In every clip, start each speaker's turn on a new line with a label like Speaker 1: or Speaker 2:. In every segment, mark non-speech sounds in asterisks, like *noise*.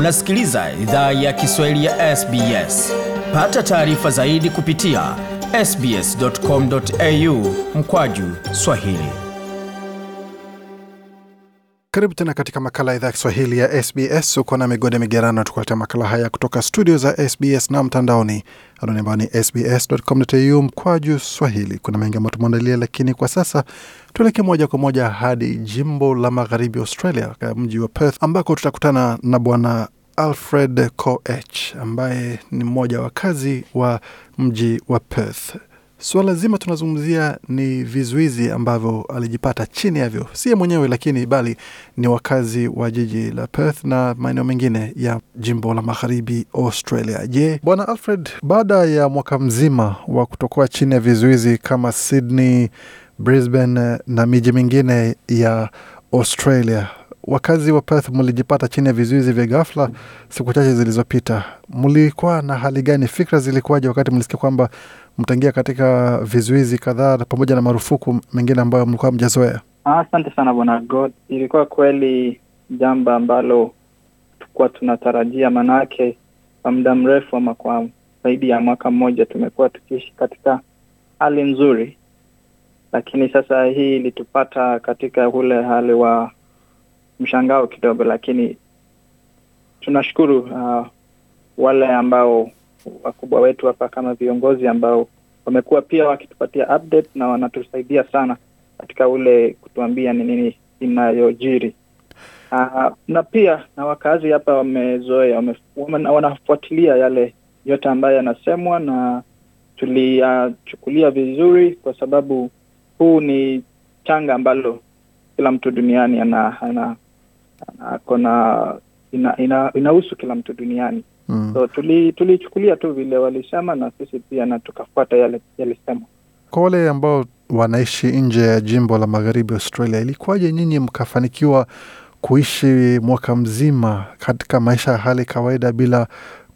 Speaker 1: Unasikiliza idhaa ya Kiswahili ya SBS. Pata taarifa zaidi kupitia sbs.com.au mkwaju swahili.
Speaker 2: Karibu tena katika makala ya idhaa ya Kiswahili ya SBS. Uko na migode migerano, tukuletea makala haya kutoka studio za SBS na mtandaoni anwani ambayo ni sbs.com.au mkwaju swahili. Kuna mengi ambayo tumeandalia, lakini kwa sasa tuelekee moja kwa moja hadi jimbo la magharibi Australia, mji wa Perth ambako tutakutana na bwana Alfred Koech ambaye ni mmoja wa wakazi wa mji wa Perth. Suala zima tunazungumzia ni vizuizi ambavyo alijipata chini yavyo, si ye mwenyewe, lakini bali ni wakazi wa jiji la Perth na maeneo mengine ya jimbo la magharibi Australia. Je, bwana Alfred, baada ya mwaka mzima wa kutokuwa chini ya vizuizi kama Sydney, Brisbane na miji mingine ya Australia, wakazi wa Perth mlijipata chini ya vizuizi vya ghafla siku chache zilizopita. Mlikuwa na hali gani? Fikra zilikuwaje wakati mlisikia kwamba mtaingia katika vizuizi kadhaa pamoja na marufuku mengine ambayo mlikuwa mjazoea?
Speaker 3: Asante sana bwana God, ilikuwa kweli jambo ambalo tulikuwa tunatarajia, maanake kwa muda mrefu ama kwa zaidi ya mwaka mmoja tumekuwa tukiishi katika hali nzuri, lakini sasa hii ilitupata katika ule hali wa mshangao kidogo, lakini tunashukuru uh, wale ambao wakubwa wetu hapa kama viongozi ambao wamekuwa pia wakitupatia update na wanatusaidia sana katika ule kutuambia ni nini inayojiri. Uh, na pia na wakazi hapa wamezoea, wanafuatilia yale yote ambayo yanasemwa na tuliyachukulia vizuri, kwa sababu huu ni changa ambalo kila mtu duniani ana, ana, kona ina, ina, inahusu kila mtu duniani mm. So tulichukulia tuli tu vile walisema na sisi pia na tukafuata yale yalisema.
Speaker 2: Kwa wale ambao wanaishi nje ya jimbo la magharibi Australia, ilikuwaje nyinyi mkafanikiwa kuishi mwaka mzima katika maisha ya hali kawaida bila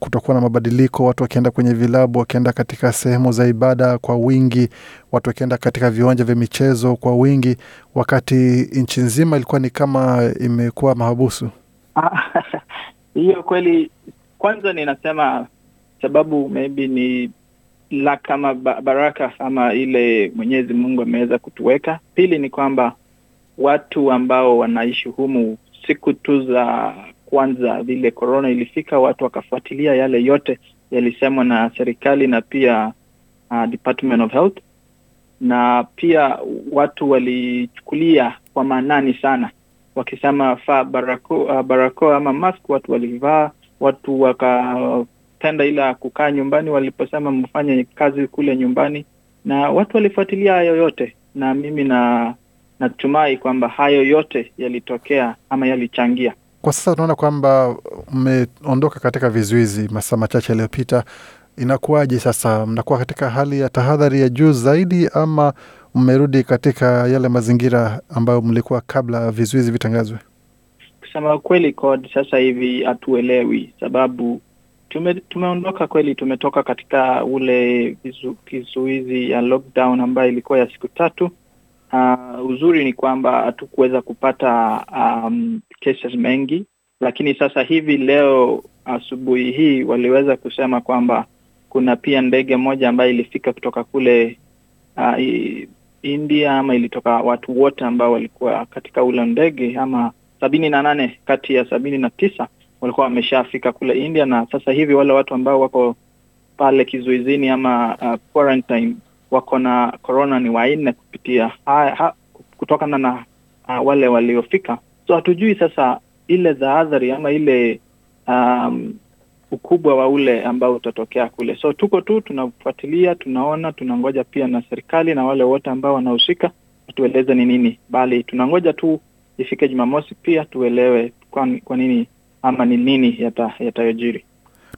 Speaker 2: kutokuwa na mabadiliko, watu wakienda kwenye vilabu, wakienda katika sehemu za ibada kwa wingi, watu wakienda katika viwanja vya michezo kwa wingi, wakati nchi nzima ilikuwa ni kama imekuwa mahabusu? *laughs*
Speaker 3: Hiyo kweli, kwanza ninasema sababu maybe ni la kama baraka ama ile Mwenyezi Mungu ameweza kutuweka. Pili ni kwamba watu ambao wanaishi humu siku tu za kwanza vile korona ilifika, watu wakafuatilia yale yote yalisemwa na serikali na pia uh, Department of Health, na pia watu walichukulia kwa maanani sana, wakisema faa barakoa, uh, barako ama mask, watu walivaa, watu wakatenda ila kukaa nyumbani waliposema mfanye kazi kule nyumbani, na watu walifuatilia hayo yote, na mimi na natumai kwamba hayo yote yalitokea ama yalichangia
Speaker 2: kwa sasa tunaona kwamba mmeondoka katika vizuizi masaa machache yaliyopita. Inakuwaje sasa? Mnakuwa katika hali ya tahadhari ya juu zaidi, ama mmerudi katika yale mazingira ambayo mlikuwa kabla vizuizi vitangazwe?
Speaker 3: Kusema kweli, CORD sasa hivi hatuelewi, sababu tume, tumeondoka kweli, tumetoka katika ule vizu, kizuizi ya lockdown ambayo ilikuwa ya siku tatu. Uh, uzuri ni kwamba hatukuweza kupata um, cases mengi, lakini sasa hivi leo asubuhi hii waliweza kusema kwamba kuna pia ndege moja ambayo ilifika kutoka kule uh, India ama ilitoka watu wote ambao walikuwa katika ule ndege ama sabini na nane kati ya sabini na tisa walikuwa wameshafika kule India, na sasa hivi wale watu ambao wako pale kizuizini ama uh, quarantine wako na corona ni wanne kupitia ha, ha, kutokana na uh, wale waliofika. So hatujui sasa ile tahadhari ama ile um, ukubwa wa ule ambao utatokea kule. So tuko tu tunafuatilia, tunaona, tunangoja pia na serikali na wale wote ambao wanahusika watueleze ni nini, bali tunangoja tu ifike Jumamosi pia tuelewe kwa, kwa nini ama ni nini yatayojiri yata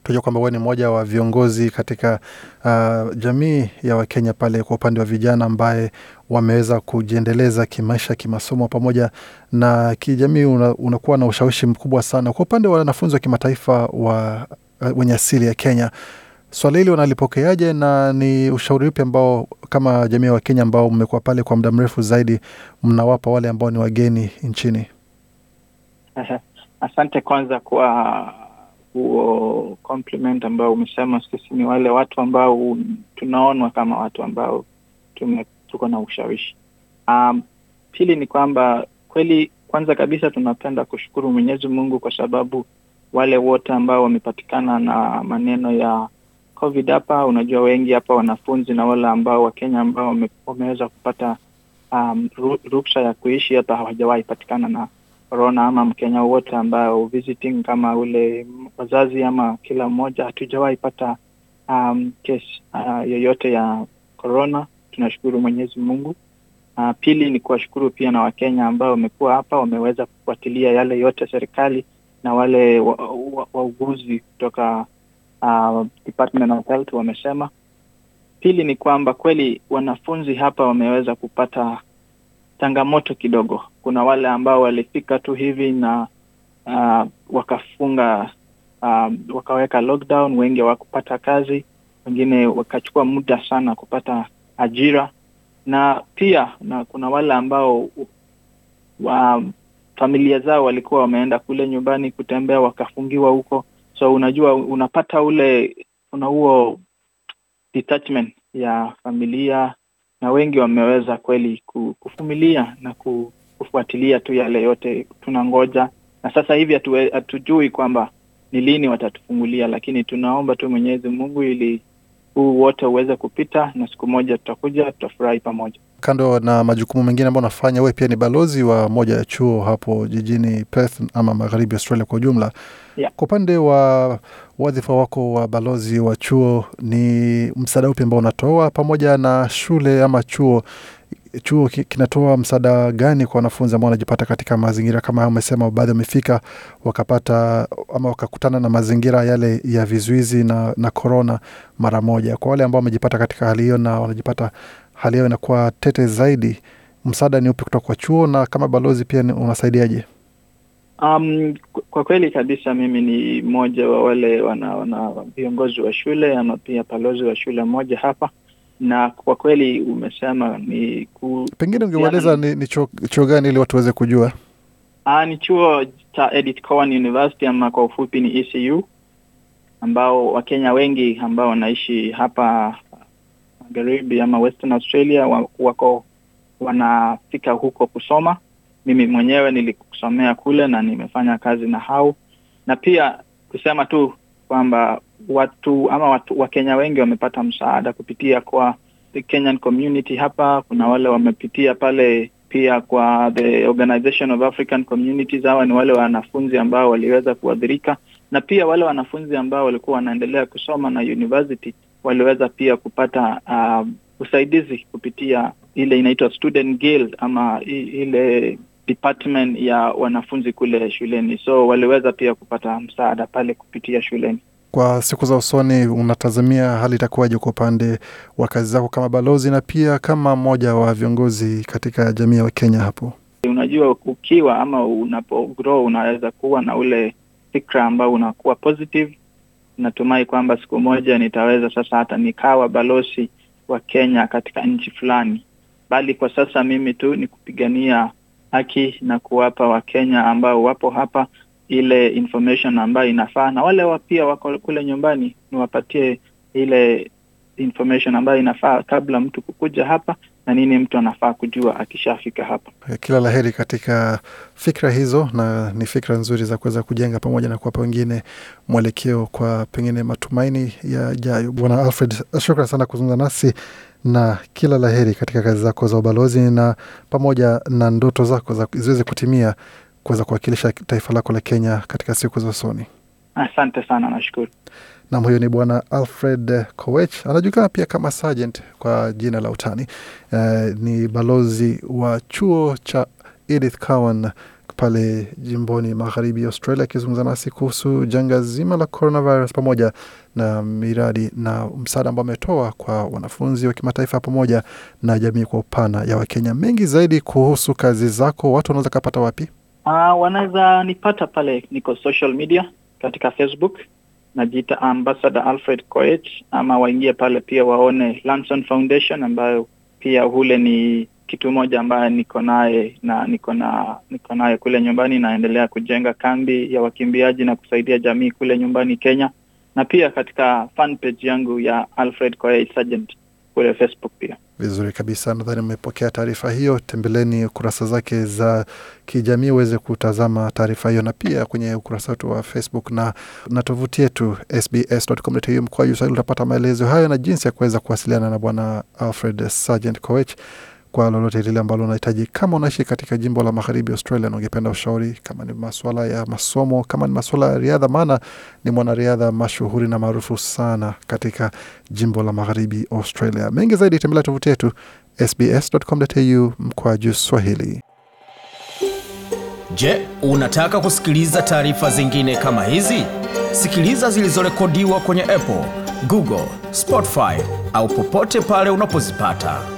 Speaker 2: tunajua kwamba wewe ni mmoja wa viongozi katika uh, jamii ya Wakenya pale kwa upande wa vijana ambaye wameweza kujiendeleza kimaisha, kimasomo pamoja na kijamii. Una, unakuwa na ushawishi mkubwa sana kwa upande wa wanafunzi wa kimataifa wa uh, wenye asili ya Kenya. Swala hili wanalipokeaje na ni ushauri upi ambao kama jamii ya Wakenya ambao mmekuwa pale kwa muda mrefu zaidi mnawapa wale ambao ni wageni nchini?
Speaker 3: Asante kwanza kwa huo compliment ambao umesema sisi ni wale watu ambao tunaonwa kama watu ambao tume, tuko na ushawishi. Um, pili ni kwamba kweli, kwanza kabisa tunapenda kushukuru Mwenyezi Mungu kwa sababu wale wote ambao wamepatikana na maneno ya COVID hapa, unajua wengi hapa wanafunzi na wale ambao Wakenya ambao wameweza kupata um, ruksa ya kuishi hapa hawajawahi patikana na corona, ama Mkenya wowote ambao visiting kama ule wazazi ama kila mmoja, hatujawahi pata um, kesi uh, yoyote ya corona. Tunashukuru Mwenyezi Mungu. Uh, pili ni kuwashukuru pia na Wakenya ambao wamekuwa hapa wameweza kufuatilia yale yote serikali na wale wauguzi wa, wa kutoka uh, Department of Health wamesema. Pili ni kwamba kweli wanafunzi hapa wameweza kupata changamoto kidogo. Kuna wale ambao walifika tu hivi na uh, wakafunga uh, wakaweka lockdown, wengi hawakupata kazi, wengine wakachukua muda sana kupata ajira, na pia na kuna wale ambao wa familia zao walikuwa wameenda kule nyumbani kutembea wakafungiwa huko, so unajua unapata ule una huo detachment ya familia, na wengi wameweza kweli kufumilia na kufuatilia tu yale yote tunangoja, na sasa hivi hatujui kwamba ni lini watatufungulia, lakini tunaomba tu Mwenyezi Mungu ili huu wote uweze kupita na siku moja tutakuja, tutafurahi pamoja.
Speaker 2: Kando na majukumu mengine ambayo unafanya, wewe pia ni balozi wa moja ya chuo hapo jijini Perth ama magharibi Australia kwa ujumla.
Speaker 3: Yeah.
Speaker 2: Kwa upande wa wadhifa wako wa balozi wa chuo, ni msaada upi ambao unatoa pamoja na shule ama chuo chuo kinatoa msaada gani kwa wanafunzi ambao wanajipata katika mazingira kama hayo? Umesema baadhi wamefika wakapata ama wakakutana na mazingira yale ya vizuizi na na korona mara moja. Kwa wale ambao wamejipata katika hali hiyo na wanajipata hali yao inakuwa tete zaidi, msaada ni upi kutoka kwa chuo, na kama balozi pia unasaidiaje?
Speaker 3: Um, kwa kweli kabisa mimi ni mmoja wa wale wana, wana viongozi wa shule ama pia balozi wa shule moja hapa na kwa kweli umesema ni ku...
Speaker 2: pengine ungeueleza ni, ni chuo, chuo gani ili watu waweze kujua?
Speaker 3: Aa, ni chuo cha Edith Cowan University ama kwa ufupi ni ECU, ambao Wakenya wengi ambao wanaishi hapa magharibi ama Western Australia wako wanafika huko kusoma. Mimi mwenyewe nilikusomea kule na nimefanya kazi na hao, na pia kusema tu kwamba watu ama watu Wakenya wengi wamepata msaada kupitia kwa the Kenyan community hapa. Kuna wale wamepitia pale pia kwa the Organization of African Communities. Hawa ni wale wanafunzi ambao waliweza kuadhirika, na pia wale wanafunzi ambao walikuwa wanaendelea kusoma na university waliweza pia kupata uh, usaidizi kupitia ile inaitwa Student Guild ama ile department ya wanafunzi kule shuleni, so waliweza pia kupata msaada pale kupitia shuleni.
Speaker 2: Kwa siku za usoni unatazamia hali itakuwaje kwa upande wa kazi zako kama balozi na pia kama mmoja wa viongozi katika jamii ya Kenya hapo?
Speaker 3: Unajua, ukiwa ama unapo grow unaweza kuwa na ule fikra ambao unakuwa positive. Natumai kwamba siku moja nitaweza sasa hata nikawa balozi wa Kenya katika nchi fulani, bali kwa sasa mimi tu ni kupigania haki na kuwapa Wakenya ambao wapo hapa ile information ambayo inafaa, na wale wa pia wako kule nyumbani niwapatie ile information ambayo inafaa kabla mtu kukuja hapa na nini mtu anafaa kujua akishafika hapa.
Speaker 2: Kila la heri katika fikra hizo, na ni fikra nzuri za kuweza kujenga pamoja na kuwapa wengine mwelekeo kwa pengine matumaini yajayo. Bwana Alfred, shukran sana kuzungumza nasi na kila la heri katika kazi zako za ubalozi na pamoja na ndoto zako za ziweze kutimia kuweza kuwakilisha taifa lako la Kenya katika siku za usoni.
Speaker 3: Asante sana, nashukuru.
Speaker 2: Nam, huyo ni Bwana Alfred Kowech, anajulikana pia kama Sergeant kwa jina la utani. Uh, ni balozi wa chuo cha Edith Cowan pale jimboni magharibi ya Australia, akizungumza nasi kuhusu janga zima la coronavirus pamoja na miradi na msaada ambao ametoa kwa wanafunzi wa kimataifa pamoja na jamii kwa upana ya Wakenya. Mengi zaidi kuhusu kazi zako, watu wanaweza kapata wapi?
Speaker 3: Uh, wanaweza nipata pale, niko social media katika Facebook najiita Ambassador Alfred Koech, ama waingie pale pia waone Lanson Foundation ambayo pia hule ni kitu moja ambaye niko naye na niko na niko naye kule nyumbani. Naendelea kujenga kambi ya wakimbiaji na kusaidia jamii kule nyumbani Kenya, na pia katika fan page yangu ya Alfred Koech Sergeant kule Facebook pia.
Speaker 2: Vizuri kabisa, nadhani mmepokea taarifa hiyo. Tembeleni kurasa zake za kijamii uweze kutazama taarifa hiyo, na pia kwenye ukurasa wetu wa Facebook na, na tovuti yetu sbs.com.au mkwaju Swahili utapata maelezo hayo na jinsi ya kuweza kuwasiliana na Bwana Alfred Sergeant Koech kwa lolote lile ambalo unahitaji. Kama unaishi katika jimbo la magharibi Australia na ungependa ushauri, kama ni maswala ya masomo, kama ni maswala ya riadha, maana ni mwanariadha mashuhuri na maarufu sana katika jimbo la magharibi Australia. Mengi zaidi, tembelea tovuti yetu sbs.com.au mkwaju Swahili.
Speaker 1: Je, unataka kusikiliza taarifa zingine kama hizi? Sikiliza zilizorekodiwa kwenye Apple, Google, Spotify au popote pale unapozipata.